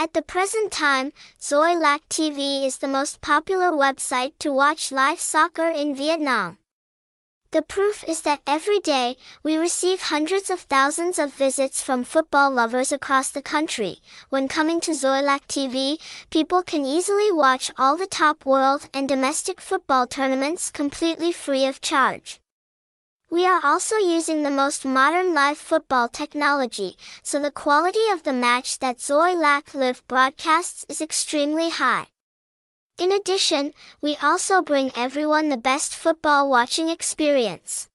At the present time, Xoilac TV is the most popular website to watch live soccer in Vietnam. The proof is that every day, we receive hundreds of thousands of visits from football lovers across the country. When coming to Xoilac TV, people can easily watch all the top world and domestic football tournaments completely free of charge. We are also using the most modern live football technology, so the quality of the match that Xoilac Live broadcasts is extremely high. In addition, we also bring everyone the best football watching experience.